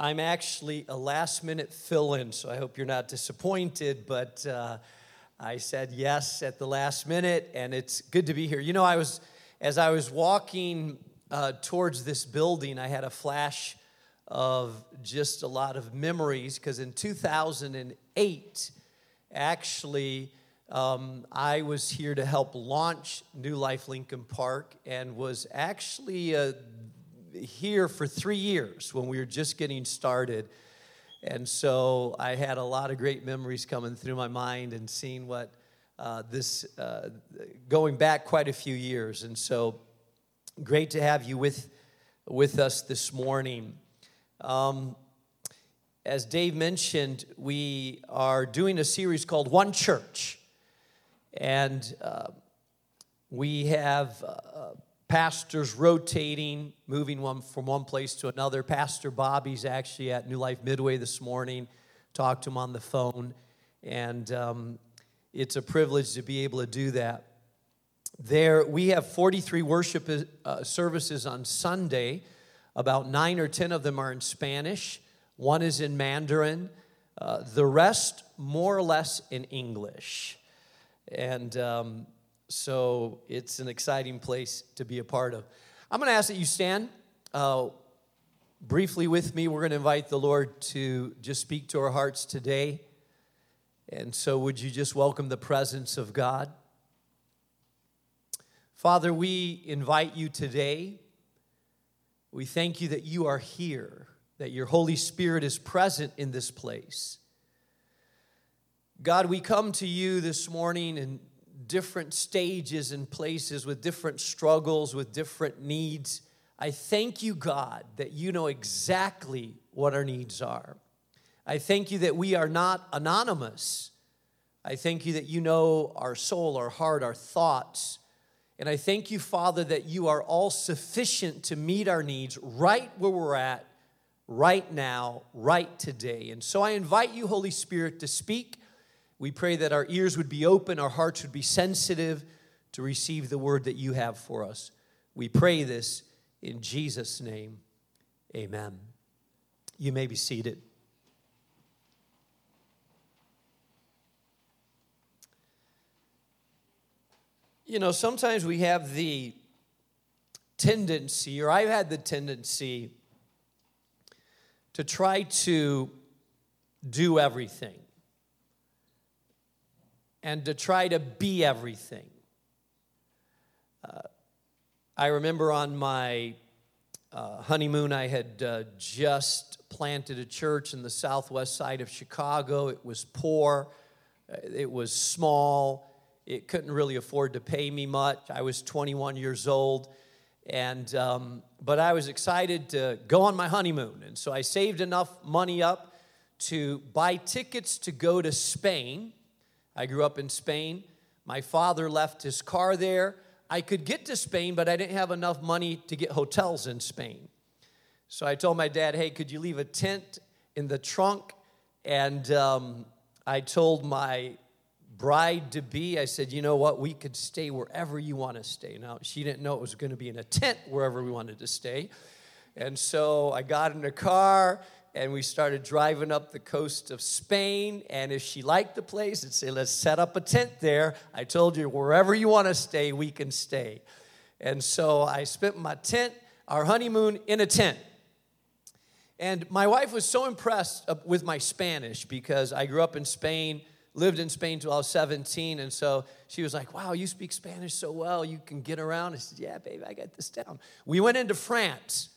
I'm actually a last minute fill in, so I hope you're not disappointed, but uh, I said yes at the last minute, and it's good to be here. You know, I was, as I was walking uh, towards this building, I had a flash of just a lot of memories because in 2008, actually, um, I was here to help launch New Life Lincoln Park and was actually uh, here for three years when we were just getting started. And so I had a lot of great memories coming through my mind and seeing what uh, this, uh, going back quite a few years. And so great to have you with, with us this morning. Um, as Dave mentioned, we are doing a series called One Church. And uh, we have uh, pastors rotating, moving one from one place to another. Pastor Bobby's actually at New Life Midway this morning. Talked to him on the phone, and um, it's a privilege to be able to do that. There, we have 43 worship uh, services on Sunday. About nine or ten of them are in Spanish. One is in Mandarin. Uh, the rest, more or less, in English. And um, so it's an exciting place to be a part of. I'm going to ask that you stand uh, briefly with me. We're going to invite the Lord to just speak to our hearts today. And so, would you just welcome the presence of God? Father, we invite you today. We thank you that you are here, that your Holy Spirit is present in this place. God, we come to you this morning and different stages and places with different struggles, with different needs. I thank you, God, that you know exactly what our needs are. I thank you that we are not anonymous. I thank you that you know our soul, our heart, our thoughts. And I thank you, Father, that you are all sufficient to meet our needs right where we're at, right now, right today. And so I invite you, Holy Spirit, to speak we pray that our ears would be open, our hearts would be sensitive to receive the word that you have for us. We pray this in Jesus' name. Amen. You may be seated. You know, sometimes we have the tendency, or I've had the tendency, to try to do everything and to try to be everything. Uh, I remember on my uh, honeymoon, I had uh, just planted a church in the southwest side of Chicago. It was poor, uh, it was small, it couldn't really afford to pay me much. I was 21 years old. And, um, but I was excited to go on my honeymoon. And so I saved enough money up to buy tickets to go to Spain I grew up in Spain. My father left his car there. I could get to Spain, but I didn't have enough money to get hotels in Spain. So I told my dad, hey, could you leave a tent in the trunk? And um, I told my bride to be, I said, you know what, we could stay wherever you want to stay. Now, she didn't know it was going to be in a tent wherever we wanted to stay. And so I got in the car and we started driving up the coast of Spain. And if she liked the place, I'd say, let's set up a tent there. I told you, wherever you want to stay, we can stay. And so I spent my tent, our honeymoon, in a tent. And my wife was so impressed with my Spanish because I grew up in Spain, lived in Spain till I was 17. And so she was like, Wow, you speak Spanish so well, you can get around. I said, Yeah, babe, I got this down. We went into France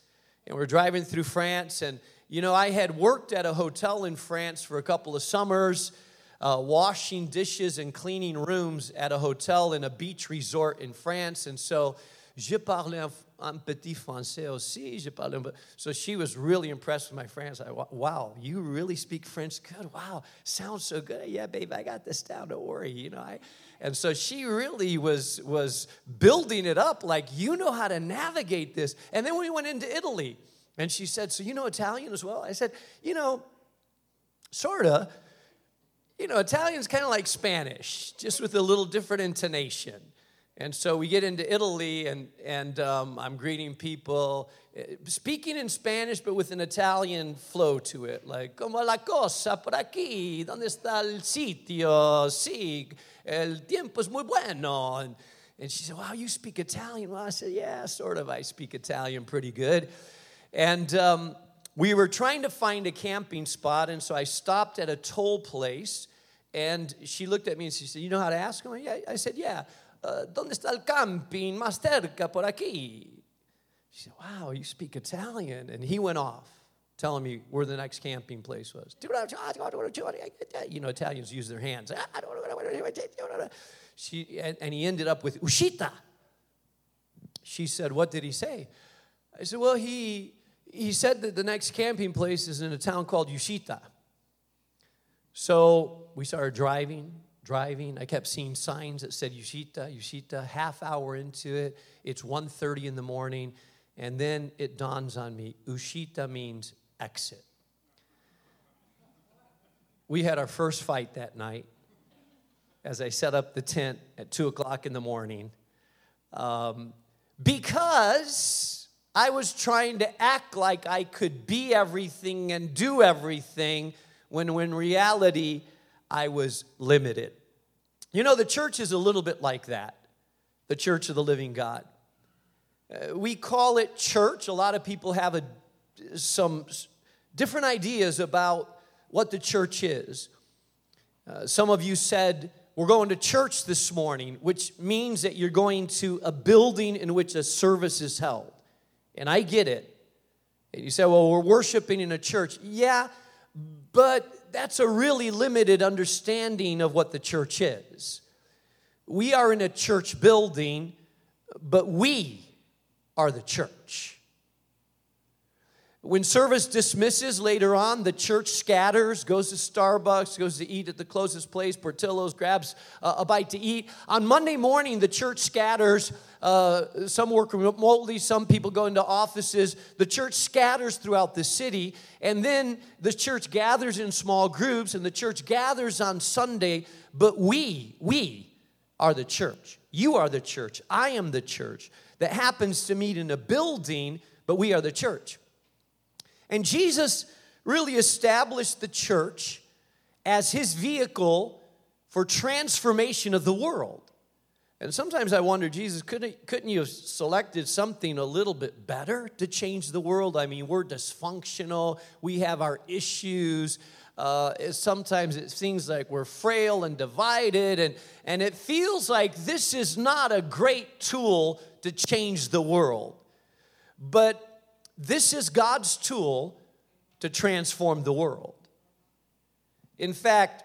and we're driving through France and you know, I had worked at a hotel in France for a couple of summers, uh, washing dishes and cleaning rooms at a hotel in a beach resort in France. And so, je parlais un petit français aussi. Je parlais, so she was really impressed with my French. I, wow, you really speak French good. Wow, sounds so good. Yeah, babe, I got this down. Don't worry. You know, I, and so she really was was building it up like you know how to navigate this. And then we went into Italy. And she said, So you know Italian as well? I said, You know, sort of. You know, Italian's kind of like Spanish, just with a little different intonation. And so we get into Italy, and, and um, I'm greeting people, eh, speaking in Spanish, but with an Italian flow to it. Like, como la cosa por aquí? ¿Dónde está el sitio? Sí, el tiempo es muy bueno. And, and she said, Wow, you speak Italian? Well, I said, Yeah, sort of. I speak Italian pretty good. And um, we were trying to find a camping spot, and so I stopped at a toll place. And she looked at me and she said, You know how to ask him? Yeah. I said, Yeah. Uh, ¿Dónde está el camping más cerca por aquí? She said, Wow, you speak Italian. And he went off telling me where the next camping place was. You know, Italians use their hands. She, and, and he ended up with Uscita. She said, What did he say? I said, Well, he, he said that the next camping place is in a town called Uscita. So we started driving, driving. I kept seeing signs that said Uscita, Uscita. Half hour into it, it's 1.30 in the morning, and then it dawns on me, Uscita means exit. We had our first fight that night as I set up the tent at 2 o'clock in the morning um, because I was trying to act like I could be everything and do everything when in reality I was limited. You know, the church is a little bit like that the church of the living God. Uh, we call it church. A lot of people have a, some different ideas about what the church is. Uh, some of you said, We're going to church this morning, which means that you're going to a building in which a service is held. And I get it. And you say, Well, we're worshiping in a church. Yeah, but that's a really limited understanding of what the church is. We are in a church building, but we are the church. When service dismisses later on, the church scatters, goes to Starbucks, goes to eat at the closest place, Portillo's, grabs a bite to eat. On Monday morning, the church scatters. Uh, some work remotely, some people go into offices. The church scatters throughout the city, and then the church gathers in small groups, and the church gathers on Sunday. But we, we are the church. You are the church. I am the church that happens to meet in a building, but we are the church. And Jesus really established the church as his vehicle for transformation of the world. And sometimes I wonder, Jesus, couldn't, couldn't you have selected something a little bit better to change the world? I mean, we're dysfunctional, we have our issues. Uh, sometimes it seems like we're frail and divided, and, and it feels like this is not a great tool to change the world. But this is God's tool to transform the world. In fact,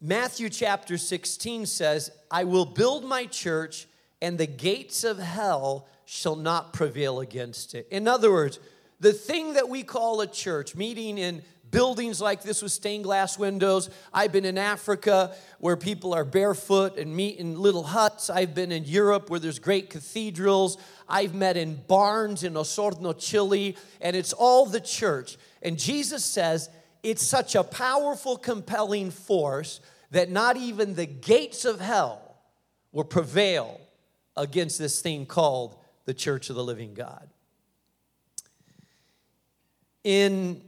Matthew chapter 16 says, I will build my church, and the gates of hell shall not prevail against it. In other words, the thing that we call a church, meeting in buildings like this with stained glass windows. I've been in Africa where people are barefoot and meet in little huts. I've been in Europe where there's great cathedrals. I've met in barns in Osorno, Chile, and it's all the church. And Jesus says it's such a powerful, compelling force that not even the gates of hell will prevail against this thing called the church of the living God. In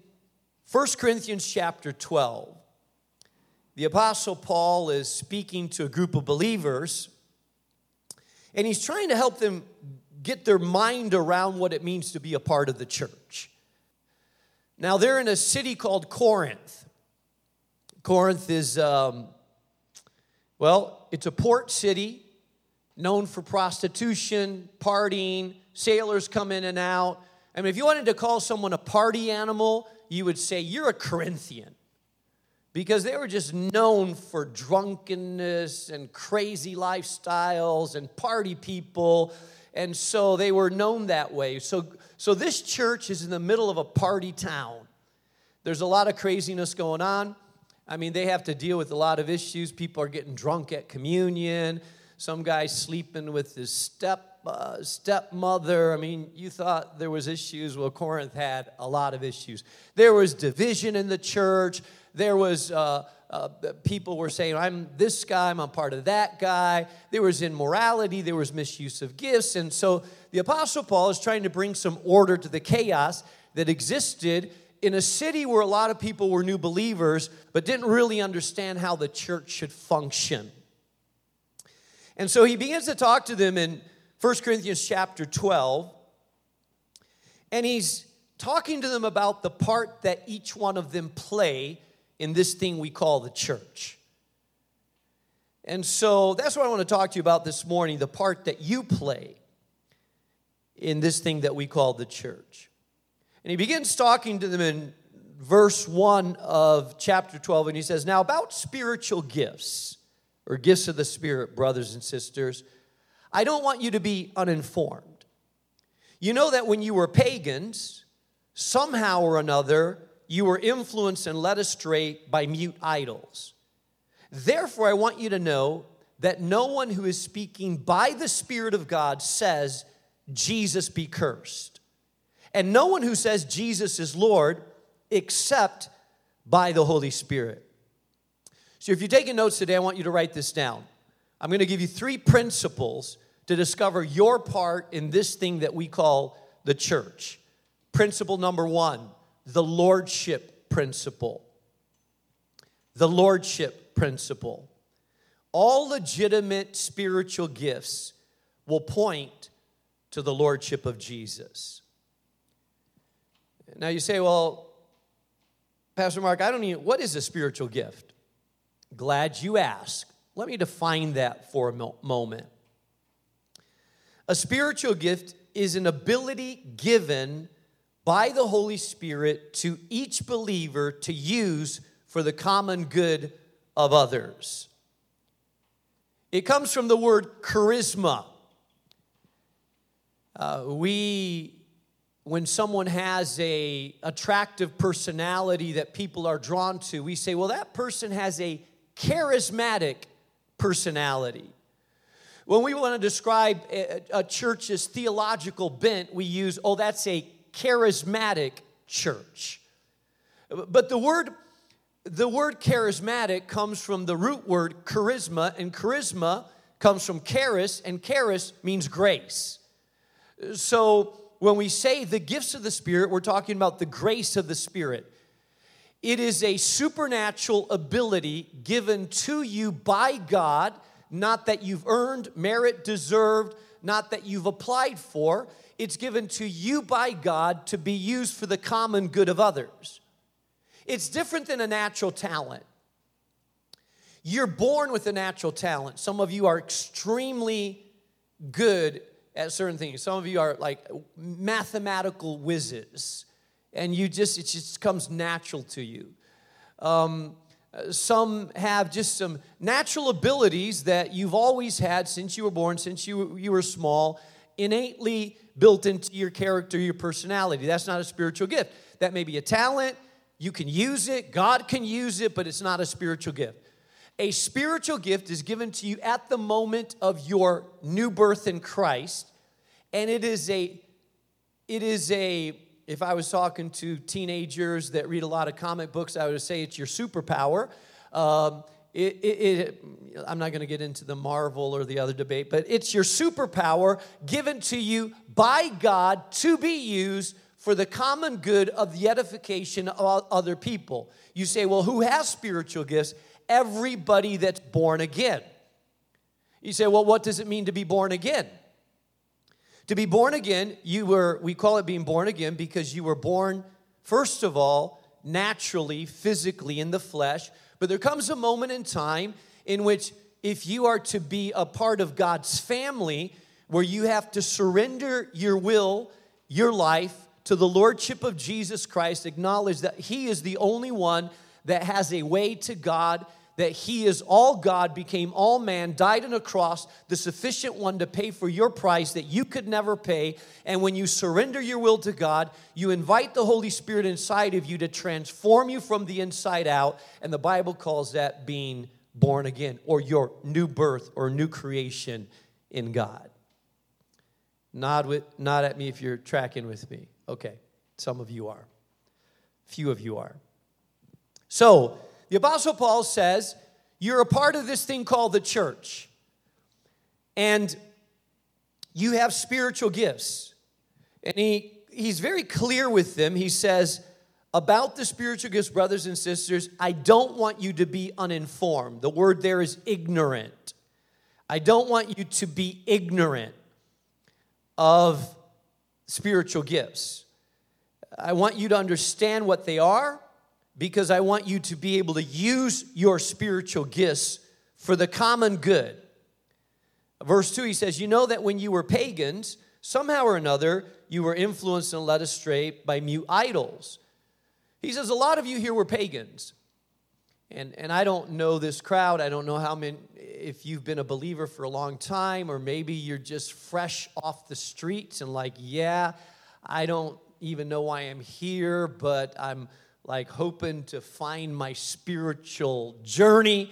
1 Corinthians chapter 12, the Apostle Paul is speaking to a group of believers, and he's trying to help them get their mind around what it means to be a part of the church. Now, they're in a city called Corinth. Corinth is, um, well, it's a port city known for prostitution, partying, sailors come in and out. I mean, if you wanted to call someone a party animal, you would say, You're a Corinthian. Because they were just known for drunkenness and crazy lifestyles and party people. And so they were known that way. So, so this church is in the middle of a party town. There's a lot of craziness going on. I mean, they have to deal with a lot of issues. People are getting drunk at communion. Some guy sleeping with his step uh, stepmother. I mean, you thought there was issues. Well, Corinth had a lot of issues. There was division in the church. There was uh, uh, people were saying, I'm this guy, I'm a part of that guy. There was immorality, there was misuse of gifts. And so the Apostle Paul is trying to bring some order to the chaos that existed in a city where a lot of people were new believers but didn't really understand how the church should function. And so he begins to talk to them in 1 Corinthians chapter 12, and he's talking to them about the part that each one of them play in this thing we call the church. And so that's what I want to talk to you about this morning the part that you play in this thing that we call the church. And he begins talking to them in verse 1 of chapter 12, and he says, Now about spiritual gifts, or gifts of the Spirit, brothers and sisters, I don't want you to be uninformed. You know that when you were pagans, somehow or another, you were influenced and led astray by mute idols. Therefore, I want you to know that no one who is speaking by the Spirit of God says, Jesus be cursed. And no one who says Jesus is Lord except by the Holy Spirit. So, if you're taking notes today, I want you to write this down. I'm going to give you three principles to discover your part in this thing that we call the church. Principle number one the lordship principle. The lordship principle. All legitimate spiritual gifts will point to the lordship of Jesus. Now you say, well, Pastor Mark, I don't even, what is a spiritual gift? Glad you asked. Let me define that for a moment. A spiritual gift is an ability given by the Holy Spirit to each believer to use for the common good of others. It comes from the word charisma. Uh, we, when someone has a attractive personality that people are drawn to, we say, well, that person has a charismatic personality. When we want to describe a, a church's theological bent, we use, oh, that's a charismatic church. But the word the word charismatic comes from the root word charisma, and charisma comes from charis, and charis means grace. So when we say the gifts of the Spirit, we're talking about the grace of the Spirit. It is a supernatural ability given to you by God, not that you've earned, merit, deserved, not that you've applied for. It's given to you by God to be used for the common good of others. It's different than a natural talent. You're born with a natural talent. Some of you are extremely good at certain things. Some of you are like mathematical whizzes, and you just, it just comes natural to you. Um, some have just some natural abilities that you've always had since you were born, since you, you were small, innately built into your character, your personality. That's not a spiritual gift. That may be a talent, you can use it, God can use it, but it's not a spiritual gift. A spiritual gift is given to you at the moment of your new birth in Christ, and it is a it is a if I was talking to teenagers that read a lot of comic books, I would say it's your superpower. Um, it, it, it, I'm not going to get into the Marvel or the other debate, but it's your superpower given to you by God to be used for the common good of the edification of other people. You say, well, who has spiritual gifts? Everybody that's born again. You say, well, what does it mean to be born again? To be born again, you were, we call it being born again because you were born, first of all, naturally, physically in the flesh. But there comes a moment in time in which, if you are to be a part of God's family, where you have to surrender your will, your life to the Lordship of Jesus Christ, acknowledge that He is the only one that has a way to God that he is all God, became all man, died on a cross, the sufficient one to pay for your price that you could never pay. And when you surrender your will to God, you invite the Holy Spirit inside of you to transform you from the inside out. And the Bible calls that being born again or your new birth or new creation in God. Nod, with, nod at me if you're tracking with me. Okay, some of you are. Few of you are. So, the Apostle Paul says, You're a part of this thing called the church. And you have spiritual gifts. And he, he's very clear with them. He says, About the spiritual gifts, brothers and sisters, I don't want you to be uninformed. The word there is ignorant. I don't want you to be ignorant of spiritual gifts. I want you to understand what they are because I want you to be able to use your spiritual gifts for the common good. Verse 2, he says, You know that when you were pagans, somehow or another, you were influenced and led astray by mute idols. He says, A lot of you here were pagans. And, and I don't know this crowd. I don't know how many, if you've been a believer for a long time, or maybe you're just fresh off the streets and like, yeah, I don't even know why I'm here, but I'm like hoping to find my spiritual journey.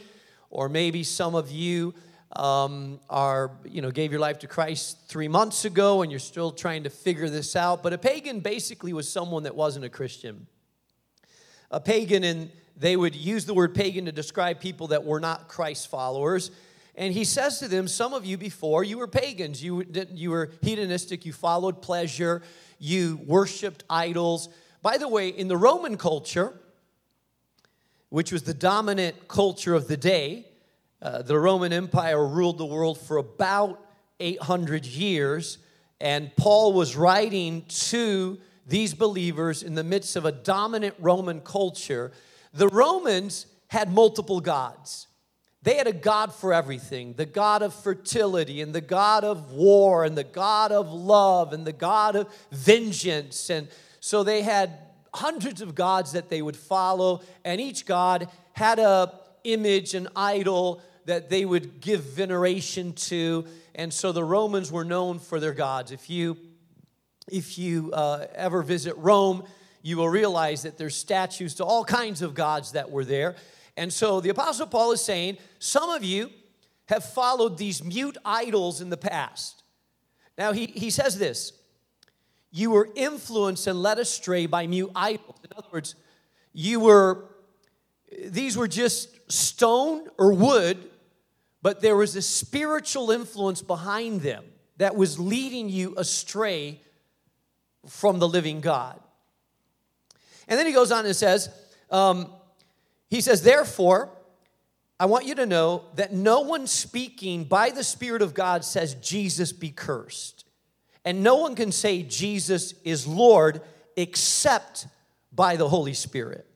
Or maybe some of you um, are, you know, gave your life to Christ three months ago and you're still trying to figure this out. But a pagan basically was someone that wasn't a Christian. A pagan, and they would use the word pagan to describe people that were not Christ followers. And he says to them, Some of you before, you were pagans. You, you were hedonistic. You followed pleasure. You worshiped idols. By the way, in the Roman culture, which was the dominant culture of the day, uh, the Roman Empire ruled the world for about 800 years, and Paul was writing to these believers in the midst of a dominant Roman culture. The Romans had multiple gods. They had a God for everything the God of fertility, and the God of war, and the God of love, and the God of vengeance. And so they had hundreds of gods that they would follow, and each God had a image, an idol that they would give veneration to. And so the Romans were known for their gods. If you if you uh, ever visit Rome, you will realize that there's statues to all kinds of gods that were there. And so the Apostle Paul is saying, some of you have followed these mute idols in the past. Now he, he says this you were influenced and led astray by mute idols. In other words, you were, these were just stone or wood, but there was a spiritual influence behind them that was leading you astray from the living God. And then he goes on and says, um, he says, therefore, I want you to know that no one speaking by the Spirit of God says, Jesus be cursed. And no one can say Jesus is Lord except by the Holy Spirit.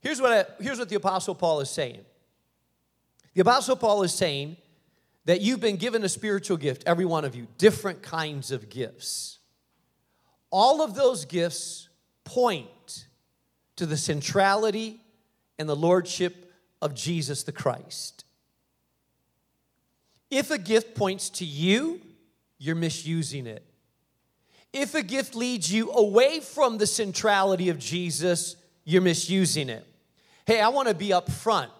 Here's what, I, here's what the Apostle Paul is saying the Apostle Paul is saying that you've been given a spiritual gift, every one of you, different kinds of gifts. All of those gifts point to the centrality and the lordship of Jesus the Christ. If a gift points to you, you're misusing it. If a gift leads you away from the centrality of Jesus, you're misusing it. Hey, I want to be up front.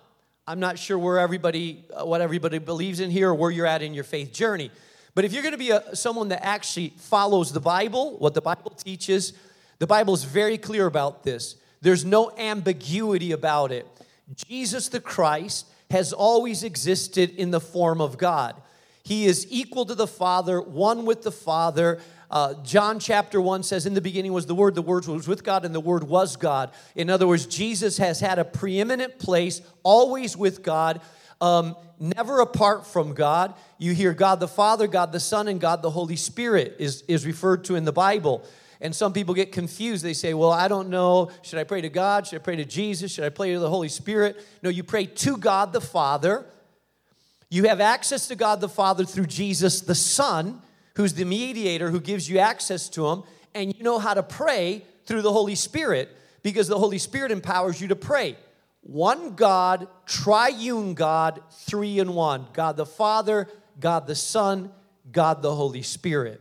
I'm not sure where everybody, uh, what everybody believes in here or where you're at in your faith journey. But if you're going to be a, someone that actually follows the Bible, what the Bible teaches, the Bible is very clear about this. There's no ambiguity about it. Jesus the Christ has always existed in the form of God. He is equal to the Father, one with the Father. Uh, John chapter 1 says, In the beginning was the Word, the Word was with God, and the Word was God. In other words, Jesus has had a preeminent place, always with God, um, never apart from God. You hear God the Father, God the Son, and God the Holy Spirit is, is referred to in the Bible. And some people get confused. They say, Well, I don't know. Should I pray to God? Should I pray to Jesus? Should I pray to the Holy Spirit? No, you pray to God the Father you have access to God the Father through Jesus the Son, who's the mediator who gives you access to Him, and you know how to pray through the Holy Spirit because the Holy Spirit empowers you to pray. One God, triune God, three in one God the Father, God the Son, God the Holy Spirit.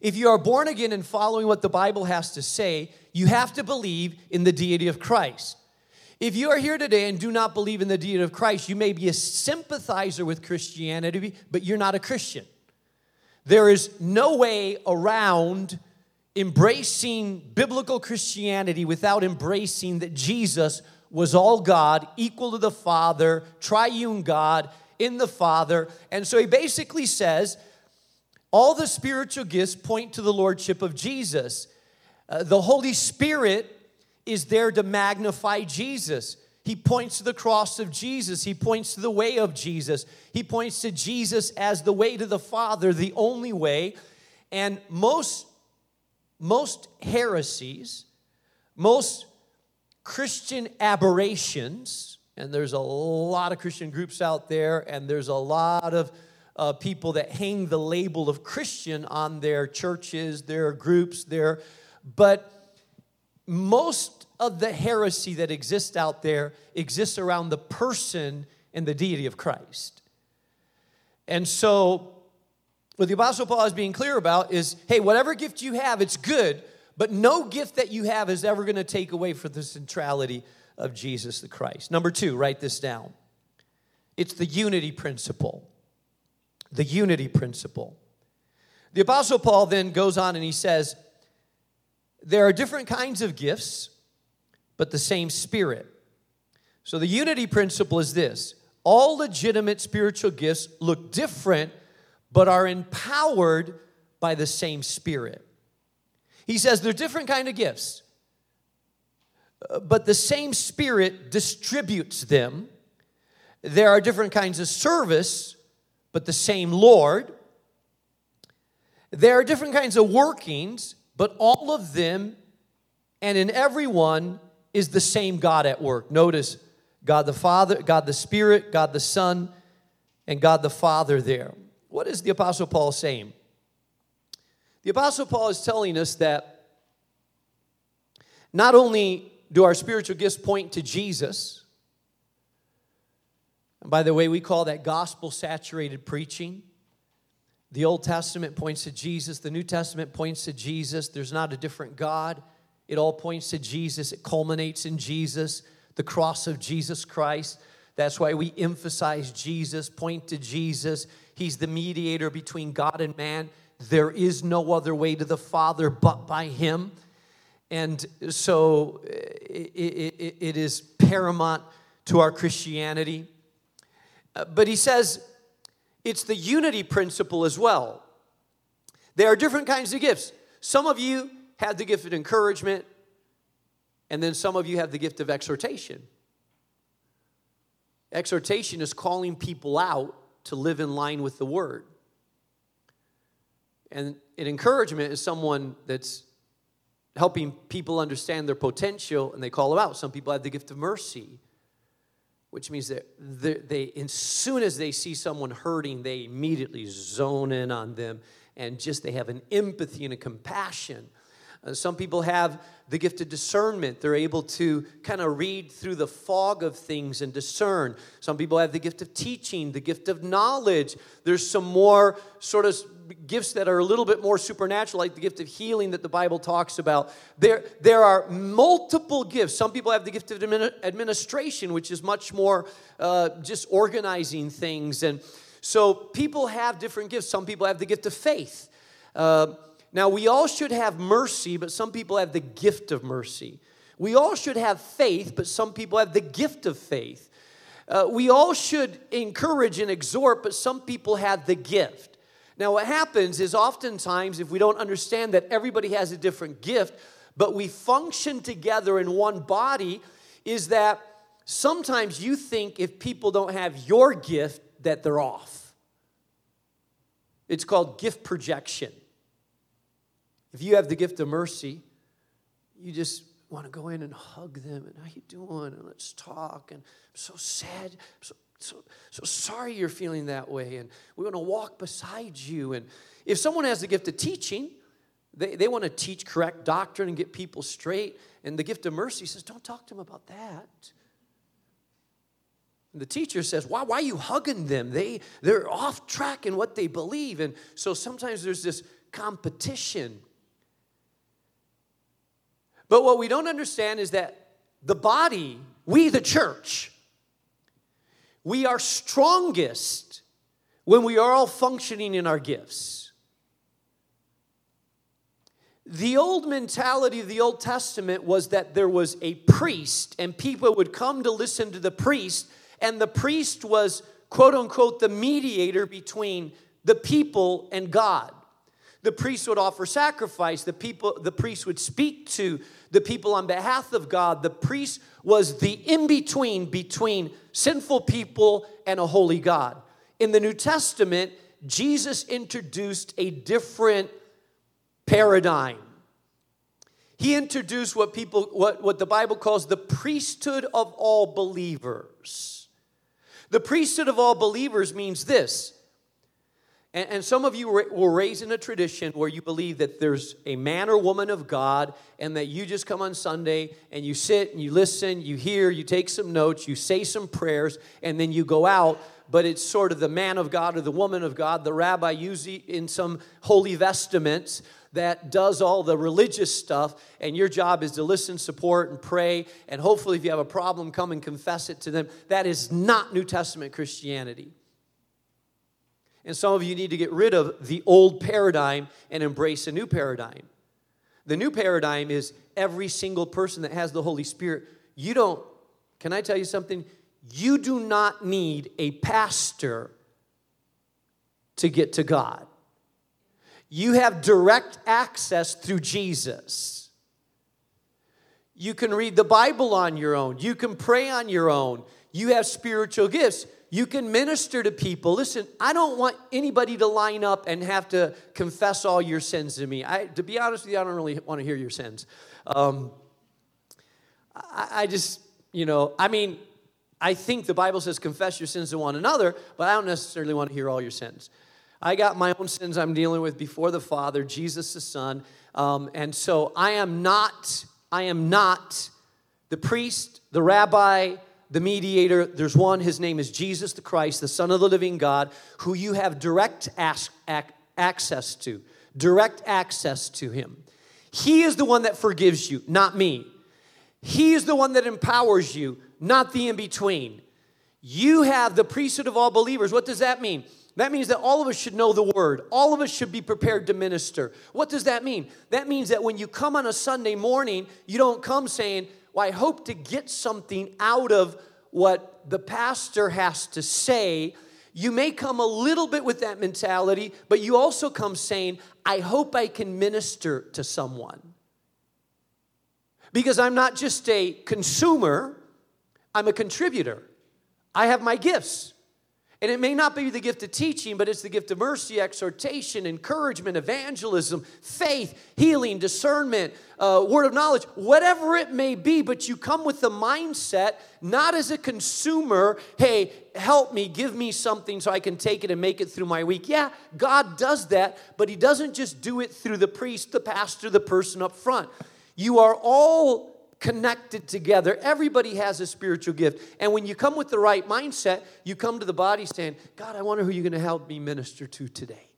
If you are born again and following what the Bible has to say, you have to believe in the deity of Christ. If you are here today and do not believe in the deity of Christ, you may be a sympathizer with Christianity, but you're not a Christian. There is no way around embracing biblical Christianity without embracing that Jesus was all God, equal to the Father, triune God in the Father. And so he basically says all the spiritual gifts point to the Lordship of Jesus. Uh, the Holy Spirit is there to magnify Jesus. He points to the cross of Jesus. He points to the way of Jesus. He points to Jesus as the way to the Father, the only way. And most, most heresies, most Christian aberrations, and there's a lot of Christian groups out there, and there's a lot of uh, people that hang the label of Christian on their churches, their groups, their, but most of the heresy that exists out there exists around the person and the deity of Christ. And so, what the Apostle Paul is being clear about is hey, whatever gift you have, it's good, but no gift that you have is ever going to take away from the centrality of Jesus the Christ. Number two, write this down it's the unity principle. The unity principle. The Apostle Paul then goes on and he says, There are different kinds of gifts but the same Spirit. So the unity principle is this all legitimate spiritual gifts look different, but are empowered by the same Spirit. He says they're different kind of gifts, uh, but the same Spirit distributes them. There are different kinds of service, but the same Lord. There are different kinds of workings, but all of them and in everyone is the same God at work. Notice God the Father, God the Spirit, God the Son, and God the Father there. What is the Apostle Paul saying? The Apostle Paul is telling us that not only do our spiritual gifts point to Jesus, and by the way, we call that gospel saturated preaching. The Old Testament points to Jesus, the New Testament points to Jesus. There's not a different God. It all points to Jesus, it culminates in Jesus, the cross of Jesus Christ. That's why we emphasize Jesus, point to Jesus. He's the mediator between God and man. There is no other way to the Father but by Him. And so it, it, it is paramount to our Christianity. Uh, but he says it's the unity principle as well. There are different kinds of gifts. Some of you have the gift of encouragement, and then some of you have the gift of exhortation. Exhortation is calling people out to live in line with the word. And an encouragement is someone that's helping people understand their potential and they call them out. Some people have the gift of mercy, which means that they, as soon as they see someone hurting, they immediately zone in on them. And just they have an empathy and a compassion uh, some people have the gift of discernment. They're able to kind of read through the fog of things and discern. Some people have the gift of teaching, the gift of knowledge. There's some more sort of gifts that are a little bit more supernatural, like the gift of healing that the Bible talks about. There, there are multiple gifts. Some people have the gift of administration, which is much more uh, just organizing things. And so people have different gifts. Some people have the gift of faith. Uh, now, we all should have mercy, but some people have the gift of mercy. We all should have faith, but some people have the gift of faith. Uh, we all should encourage and exhort, but some people have the gift. Now, what happens is oftentimes, if we don't understand that everybody has a different gift, but we function together in one body, is that sometimes you think if people don't have your gift, that they're off. It's called gift projection. If you have the gift of mercy, you just want to go in and hug them and how you doing and let's talk and I'm so sad, I'm so so so sorry you're feeling that way and we want to walk beside you and if someone has the gift of teaching, they, they want to teach correct doctrine and get people straight. And the gift of mercy says, don't talk to them about that. And the teacher says, why, why are you hugging them? They, they're off track in what they believe. And so sometimes there's this competition. But what we don't understand is that the body, we the church, we are strongest when we are all functioning in our gifts. The old mentality of the Old Testament was that there was a priest, and people would come to listen to the priest, and the priest was, quote unquote, the mediator between the people and God. The priest would offer sacrifice, the, people, the priest would speak to the people on behalf of God. The priest was the in between between sinful people and a holy God. In the New Testament, Jesus introduced a different paradigm. He introduced what people what, what the Bible calls the priesthood of all believers. The priesthood of all believers means this. And, and some of you were raised in a tradition where you believe that there's a man or woman of God and that you just come on Sunday and you sit and you listen, you hear, you take some notes, you say some prayers, and then you go out but it's sort of the man of God or the woman of God, the rabbi, usually in some holy vestments, that does all the religious stuff, and your job is to listen, support, and pray, and hopefully, if you have a problem, come and confess it to them. That is not New Testament Christianity. And some of you need to get rid of the old paradigm and embrace a new paradigm. The new paradigm is every single person that has the Holy Spirit. You don't, can I tell you something? You do not need a pastor to get to God. You have direct access through Jesus. You can read the Bible on your own. You can pray on your own. You have spiritual gifts. You can minister to people. Listen, I don't want anybody to line up and have to confess all your sins to me. I, to be honest with you, I don't really want to hear your sins. Um, I, I just, you know, I mean, I think the Bible says confess your sins to one another, but I don't necessarily want to hear all your sins. I got my own sins I'm dealing with before the Father, Jesus the Son, um, and so I am not. I am not the priest, the rabbi, the mediator. There's one. His name is Jesus the Christ, the Son of the Living God, who you have direct ac- access to. Direct access to Him. He is the one that forgives you, not me. He is the one that empowers you, not the in between. You have the priesthood of all believers. What does that mean? That means that all of us should know the word. All of us should be prepared to minister. What does that mean? That means that when you come on a Sunday morning, you don't come saying, Well, I hope to get something out of what the pastor has to say. You may come a little bit with that mentality, but you also come saying, I hope I can minister to someone. Because I'm not just a consumer, I'm a contributor. I have my gifts. And it may not be the gift of teaching, but it's the gift of mercy, exhortation, encouragement, evangelism, faith, healing, discernment, uh, word of knowledge, whatever it may be. But you come with the mindset, not as a consumer, hey, help me, give me something so I can take it and make it through my week. Yeah, God does that, but He doesn't just do it through the priest, the pastor, the person up front. You are all connected together. Everybody has a spiritual gift. And when you come with the right mindset, you come to the body saying, God, I wonder who you're going to help me minister to today.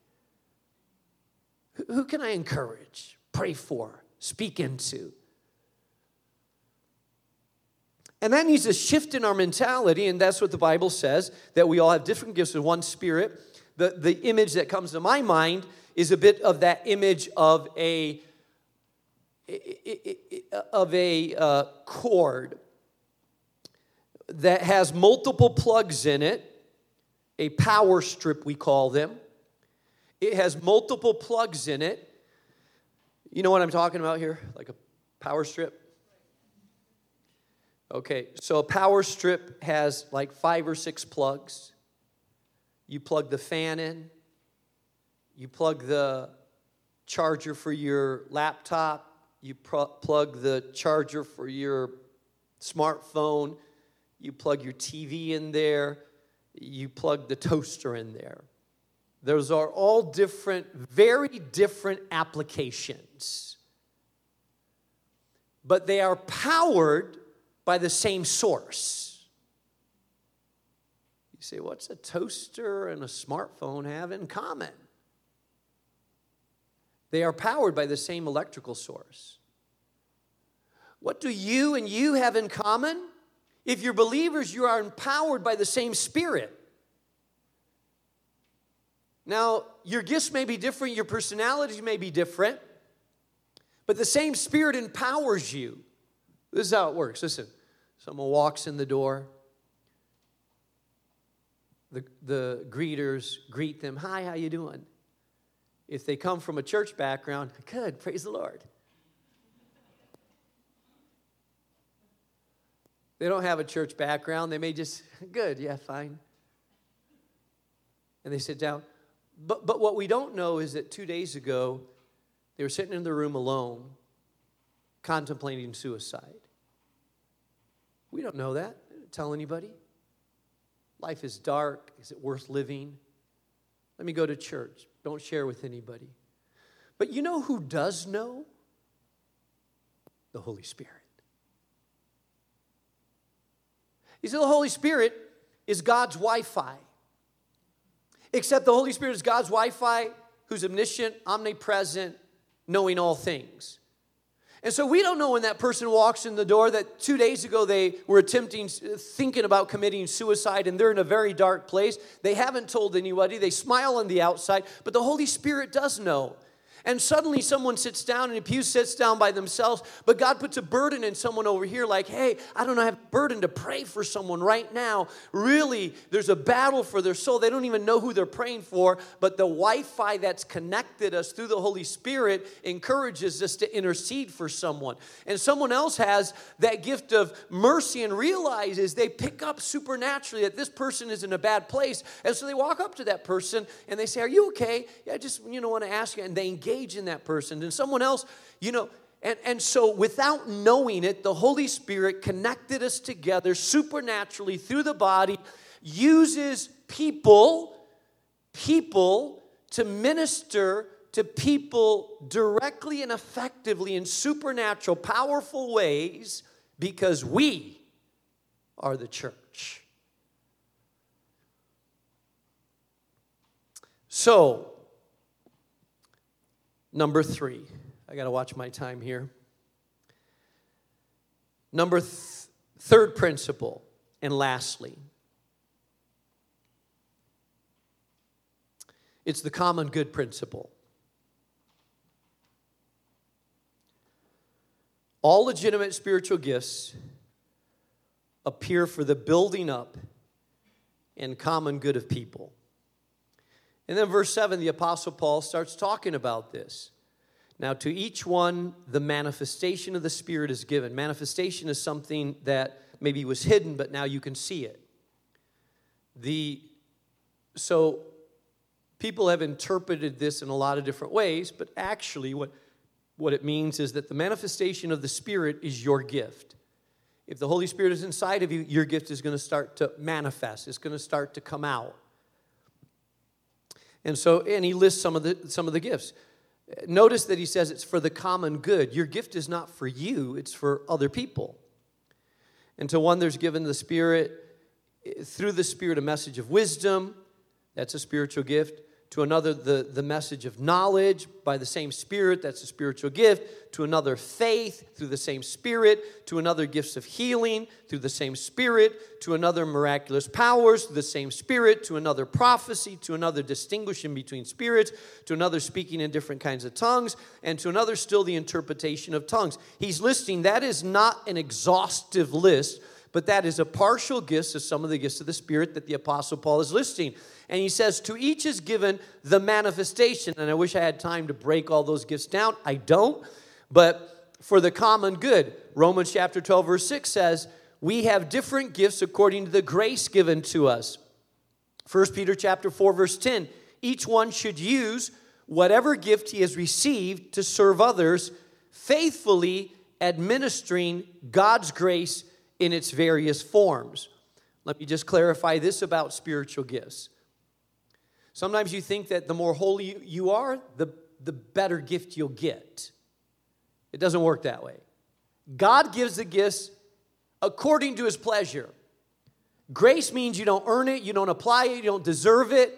Who can I encourage, pray for, speak into? And that needs a shift in our mentality, and that's what the Bible says that we all have different gifts of one spirit. The, the image that comes to my mind is a bit of that image of a of a uh, cord that has multiple plugs in it, a power strip, we call them. It has multiple plugs in it. You know what I'm talking about here? Like a power strip? Okay, so a power strip has like five or six plugs. You plug the fan in, you plug the charger for your laptop, you plug the charger for your smartphone, you plug your TV in there, you plug the toaster in there. Those are all different, very different applications. But they are powered by the same source. You say, what's a toaster and a smartphone have in common? They are powered by the same electrical source. What do you and you have in common? If you're believers, you are empowered by the same Spirit. Now, your gifts may be different, your personalities may be different, But the same Spirit empowers you. This is how it works. Listen, someone walks in the door. The, the greeters greet them. Hi, how you doing? If they come from a church background, good, praise the Lord. They don't have a church background. They may just, good, yeah, fine. And they sit down. But, but what we don't know is that two days ago, they were sitting in the room alone, contemplating suicide. We don't know that. Don't tell anybody. Life is dark. Is it worth living? Let me go to church. Don't share with anybody. But you know who does know? The Holy Spirit. You see, the Holy Spirit is God's Wi Fi. Except the Holy Spirit is God's Wi Fi who's omniscient, omnipresent, knowing all things. And so we don't know when that person walks in the door that two days ago they were attempting, uh, thinking about committing suicide, and they're in a very dark place. They haven't told anybody. They smile on the outside, but the Holy Spirit does know. And suddenly someone sits down and a pew sits down by themselves, but God puts a burden in someone over here, like, hey, I don't have a burden to pray for someone right now. Really, there's a battle for their soul. They don't even know who they're praying for, but the Wi Fi that's connected us through the Holy Spirit encourages us to intercede for someone. And someone else has that gift of mercy and realizes they pick up supernaturally that this person is in a bad place. And so they walk up to that person and they say, Are you okay? Yeah, I just, you know, want to ask you. And they engage engage in that person. And someone else, you know, and, and so without knowing it, the Holy Spirit connected us together supernaturally through the body, uses people, people to minister to people directly and effectively in supernatural, powerful ways because we are the church. So, Number three, I got to watch my time here. Number th- third principle, and lastly, it's the common good principle. All legitimate spiritual gifts appear for the building up and common good of people. And then, verse 7, the Apostle Paul starts talking about this. Now, to each one, the manifestation of the Spirit is given. Manifestation is something that maybe was hidden, but now you can see it. The, so, people have interpreted this in a lot of different ways, but actually, what, what it means is that the manifestation of the Spirit is your gift. If the Holy Spirit is inside of you, your gift is going to start to manifest, it's going to start to come out. And so, and he lists some of the some of the gifts. Notice that he says it's for the common good. Your gift is not for you, it's for other people. And to one there's given the Spirit, eh, through the Spirit, a message of wisdom. That's a spiritual gift to another the, the message of knowledge by the same spirit that's a spiritual gift to another faith through the same spirit to another gifts of healing through the same spirit to another miraculous powers through the same spirit to another prophecy to another distinguishing between spirits to another speaking in different kinds of tongues and to another still the interpretation of tongues. He's listing that is not an exhaustive list but that is a partial gift of some of the gifts of the Spirit that the Apostle Paul is listing. And he says, To each is given the manifestation. And I wish I had time to break all those gifts down. I don't. But for the common good, Romans chapter 12, verse 6 says, We have different gifts according to the grace given to us. 1 Peter chapter 4, verse 10, each one should use whatever gift he has received to serve others, faithfully administering God's grace in its various forms. Let me just clarify this about spiritual gifts. Sometimes you think that the more holy you are, the, the better gift you'll get. It doesn't work that way. God gives the gifts according to his pleasure. Grace means you don't earn it, you don't apply it, you don't deserve it.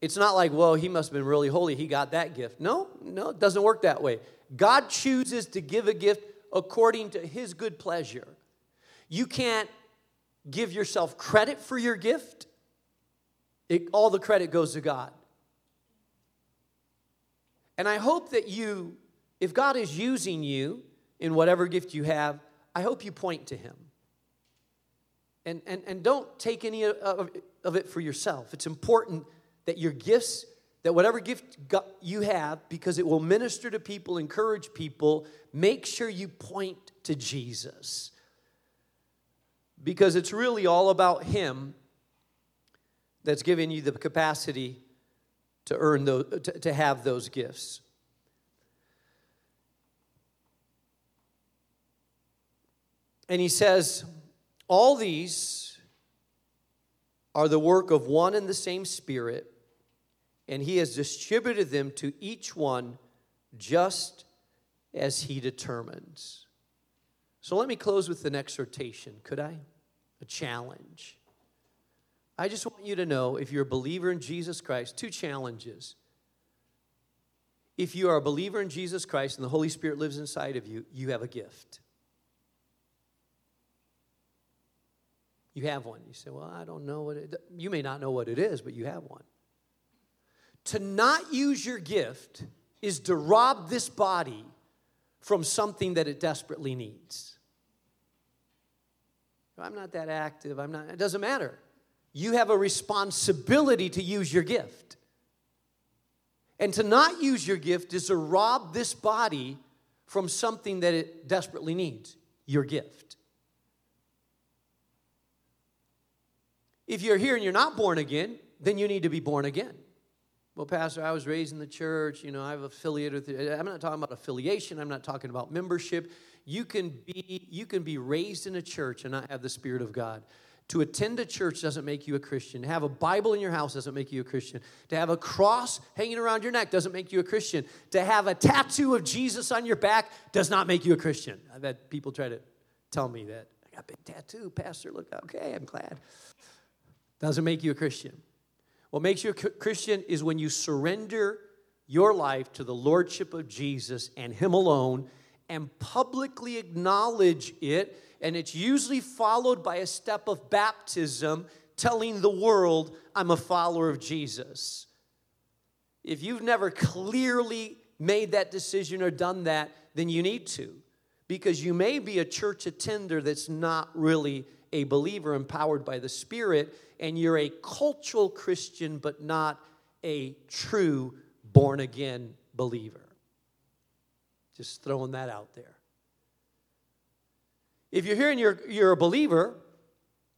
It's not like, well, he must have been really holy, he got that gift. No, no, it doesn't work that way. God chooses to give a gift according to his good pleasure. You can't give yourself credit for your gift, it, all the credit goes to God. And I hope that you if God is using you in whatever gift you have, I hope you point to Him. And, and, and don't take any of, of it for yourself. It's important that your gifts, that whatever gift you have, because it will minister to people, encourage people, make sure you point to Jesus. Because it's really all about Him that's giving you the capacity to earn those, to, to have those gifts. And he says, All these are the work of one and the same Spirit, and he has distributed them to each one just as he determines. So let me close with an exhortation, could I? A challenge. I just want you to know if you're a believer in Jesus Christ, two challenges. If you are a believer in Jesus Christ and the Holy Spirit lives inside of you, you have a gift. You have one. You say, Well, I don't know what it You may not know what it is, but you have one. To not use your gift is to rob this body from something that it desperately needs. I'm not that active. I'm not, it doesn't matter. You have a responsibility to use your gift. And to not use your gift is to rob this body from something that it desperately needs your gift. If you're here and you're not born again, then you need to be born again. Well, Pastor, I was raised in the church. You know, I've affiliated with. I'm not talking about affiliation. I'm not talking about membership. You can be you can be raised in a church and not have the Spirit of God. To attend a church doesn't make you a Christian. To have a Bible in your house doesn't make you a Christian. To have a cross hanging around your neck doesn't make you a Christian. To have a tattoo of Jesus on your back does not make you a Christian. I've had people try to tell me that. I got a big tattoo, Pastor. Look, okay, I'm glad. Doesn't make you a Christian. What makes you a Christian is when you surrender your life to the Lordship of Jesus and Him alone and publicly acknowledge it. And it's usually followed by a step of baptism telling the world, I'm a follower of Jesus. If you've never clearly made that decision or done that, then you need to. Because you may be a church attender that's not really a believer empowered by the Spirit, and you're a cultural Christian, but not a true born again believer. Just throwing that out there. If you're here and you're, you're a believer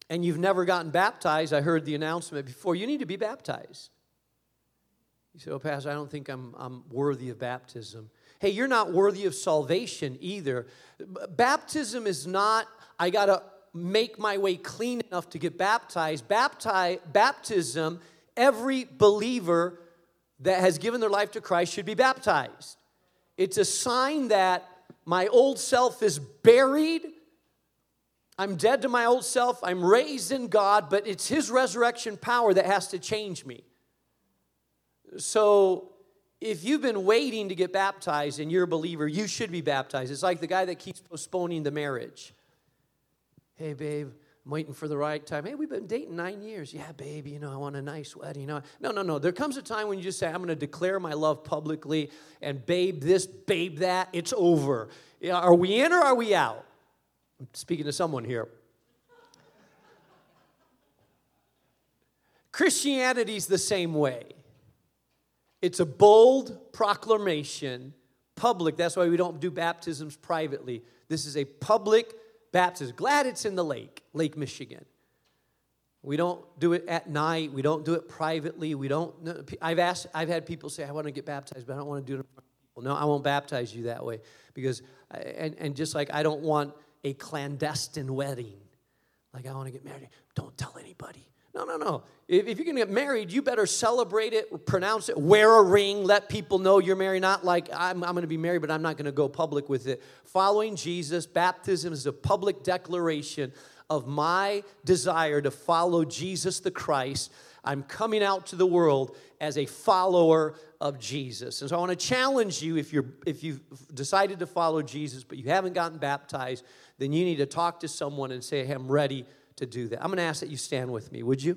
and you've never gotten baptized, I heard the announcement before, you need to be baptized. You say, Oh, Pastor, I don't think I'm, I'm worthy of baptism. Hey, you're not worthy of salvation either. Baptism is not, I got to make my way clean enough to get baptized. Baptize, baptism, every believer that has given their life to Christ should be baptized. It's a sign that my old self is buried. I'm dead to my old self. I'm raised in God, but it's His resurrection power that has to change me. So, if you've been waiting to get baptized and you're a believer, you should be baptized. It's like the guy that keeps postponing the marriage. Hey, babe, I'm waiting for the right time. Hey, we've been dating nine years. Yeah, babe, you know, I want a nice wedding. No, no, no. There comes a time when you just say, I'm going to declare my love publicly, and babe this, babe that, it's over. Are we in or are we out? I'm speaking to someone here. Christianity's the same way. It's a bold proclamation, public. That's why we don't do baptisms privately. This is a public baptism. Glad it's in the lake, Lake Michigan. We don't do it at night. We don't do it privately. We don't. I've asked. I've had people say, "I want to get baptized, but I don't want to do it in front of people." No, I won't baptize you that way because, uh, and and just like I don't want a clandestine wedding, like I want to get married. Don't tell anybody. No, no, no. If, if you're going to get married, you better celebrate it, pronounce it, wear a ring, let people know you're married. Not like I'm, I'm going to be married, but I'm not going to go public with it. Following Jesus, baptism is a public declaration of my desire to follow Jesus the Christ. I'm coming out to the world as a follower of Jesus. And so I want to challenge you if you're if you've decided to follow Jesus but you haven't gotten baptized, then you need to talk to someone and say, hey, I'm ready to do that. I'm going to ask that you stand with me, would you?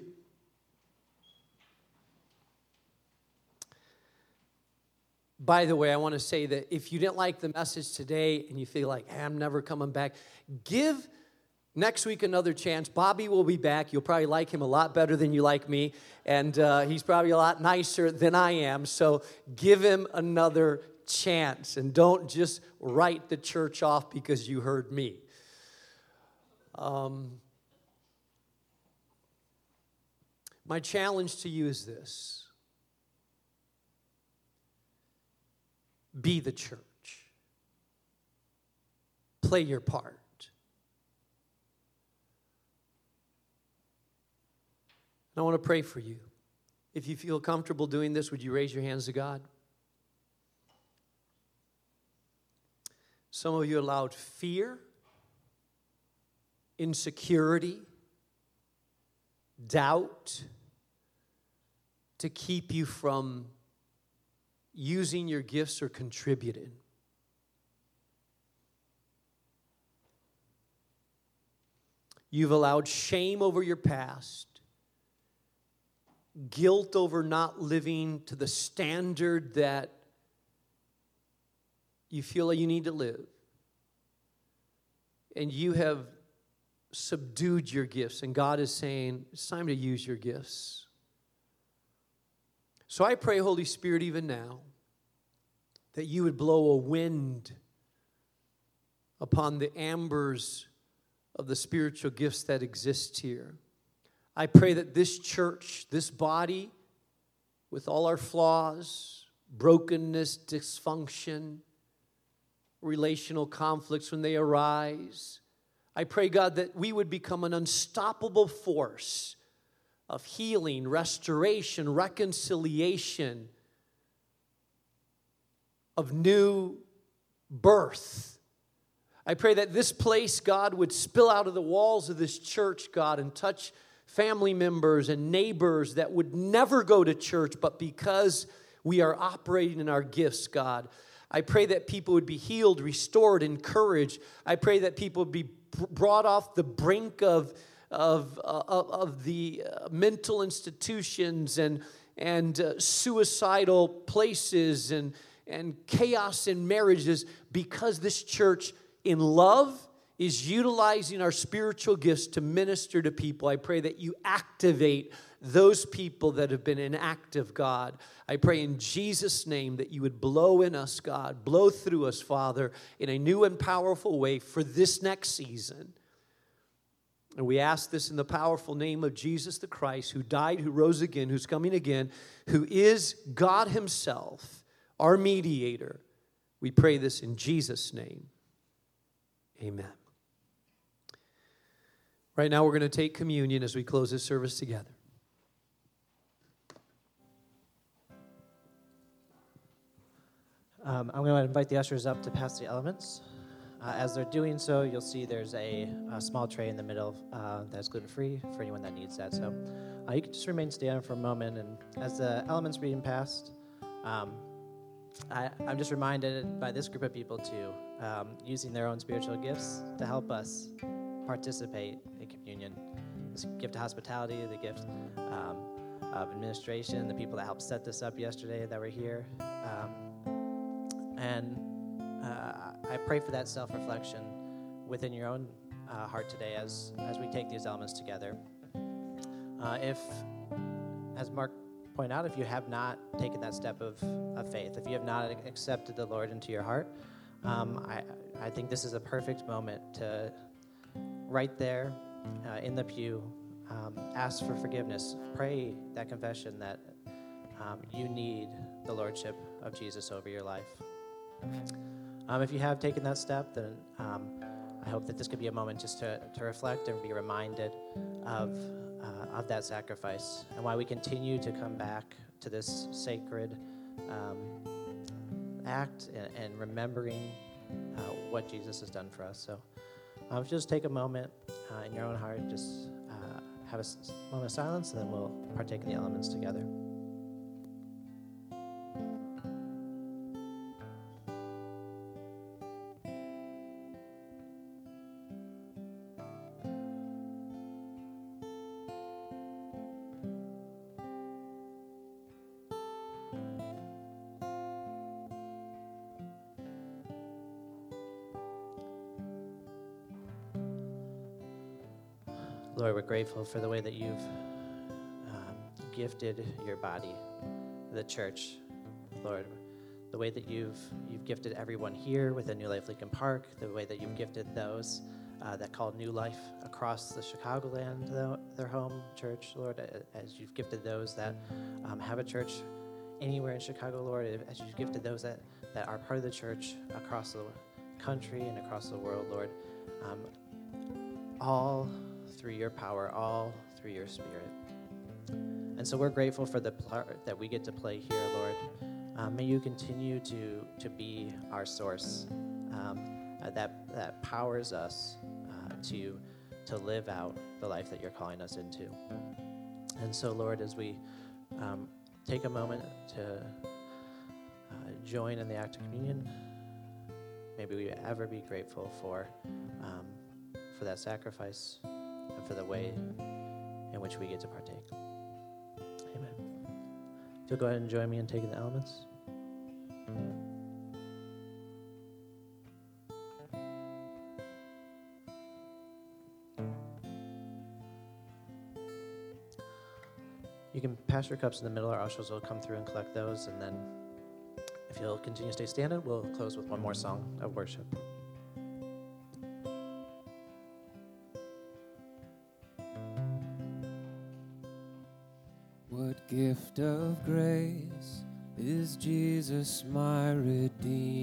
By the way, I want to say that if you didn't like the message today and you feel like, hey, I'm never coming back, give next week another chance. Bobby will be back. You'll probably like him a lot better than you like me, and uh, he's probably a lot nicer than I am. So give him another chance and don't just write the church off because you heard me. Um, my challenge to you is this be the church, play your part. And I want to pray for you. If you feel comfortable doing this, would you raise your hands to God? Some of you allowed fear, insecurity, doubt to keep you from using your gifts or contributing. You've allowed shame over your past, guilt over not living to the standard that you feel like you need to live. And you have subdued your gifts, and God is saying, It's time to use your gifts. So I pray, Holy Spirit, even now, that you would blow a wind upon the ambers of the spiritual gifts that exist here. I pray that this church, this body, with all our flaws, brokenness, dysfunction, relational conflicts when they arise, I pray, God, that we would become an unstoppable force of healing, restoration, reconciliation, of new birth. I pray that this place, God, would spill out of the walls of this church, God, and touch family members and neighbors that would never go to church, but because we are operating in our gifts, God. I pray that people would be healed, restored, encouraged. I pray that people would be brought off the brink of of, uh, of the uh, mental institutions and, and uh, suicidal places and, and chaos in marriages because this church, in love, is utilizing our spiritual gifts to minister to people. I pray that you activate those people that have been inactive, God. I pray in Jesus' name that you would blow in us, God, blow through us, Father, in a new and powerful way for this next season. And we ask this in the powerful name of Jesus the Christ, who died, who rose again, who's coming again, who is God Himself, our mediator. We pray this in Jesus' name. Amen. Right now, we're going to take communion as we close this service together. Um, I'm going to invite the ushers up to pass the elements. Uh, as they're doing so, you'll see there's a, a small tray in the middle uh, that's gluten free for anyone that needs that. So uh, you can just remain standing for a moment. And as the elements are being passed, um, I, am just reminded by this group of people too, um, using their own spiritual gifts to help us participate in communion. This gift of hospitality, the gift um, of administration, the people that helped set this up yesterday that were here. And uh, I pray for that self reflection within your own uh, heart today as, as we take these elements together. Uh, if, as Mark pointed out, if you have not taken that step of, of faith, if you have not accepted the Lord into your heart, um, I, I think this is a perfect moment to, right there uh, in the pew, um, ask for forgiveness. Pray that confession that um, you need the Lordship of Jesus over your life. Um, if you have taken that step, then um, I hope that this could be a moment just to, to reflect and be reminded of, uh, of that sacrifice and why we continue to come back to this sacred um, act and, and remembering uh, what Jesus has done for us. So um, just take a moment uh, in your own heart, just uh, have a moment of silence, and then we'll partake in the elements together. Grateful for the way that you've um, gifted your body, the church. Lord, the way that you've you've gifted everyone here within New Life Lincoln Park, the way that you've gifted those uh, that call New Life across the Chicagoland their, their home church, Lord, as you've gifted those that um, have a church anywhere in Chicago, Lord, as you've gifted those that, that are part of the church across the country and across the world, Lord, um, all through your power, all through your spirit. And so we're grateful for the part that we get to play here, Lord. Um, may you continue to, to be our source um, uh, that, that powers us uh, to, to live out the life that you're calling us into. And so, Lord, as we um, take a moment to uh, join in the act of communion, maybe we ever be grateful for, um, for that sacrifice and for the way in which we get to partake. Amen. If you'll go ahead and join me in taking the elements. You can pass your cups in the middle. Our ushers will come through and collect those. And then, if you'll continue to stay standing, we'll close with one more song of worship. Gift of grace is Jesus my Redeemer?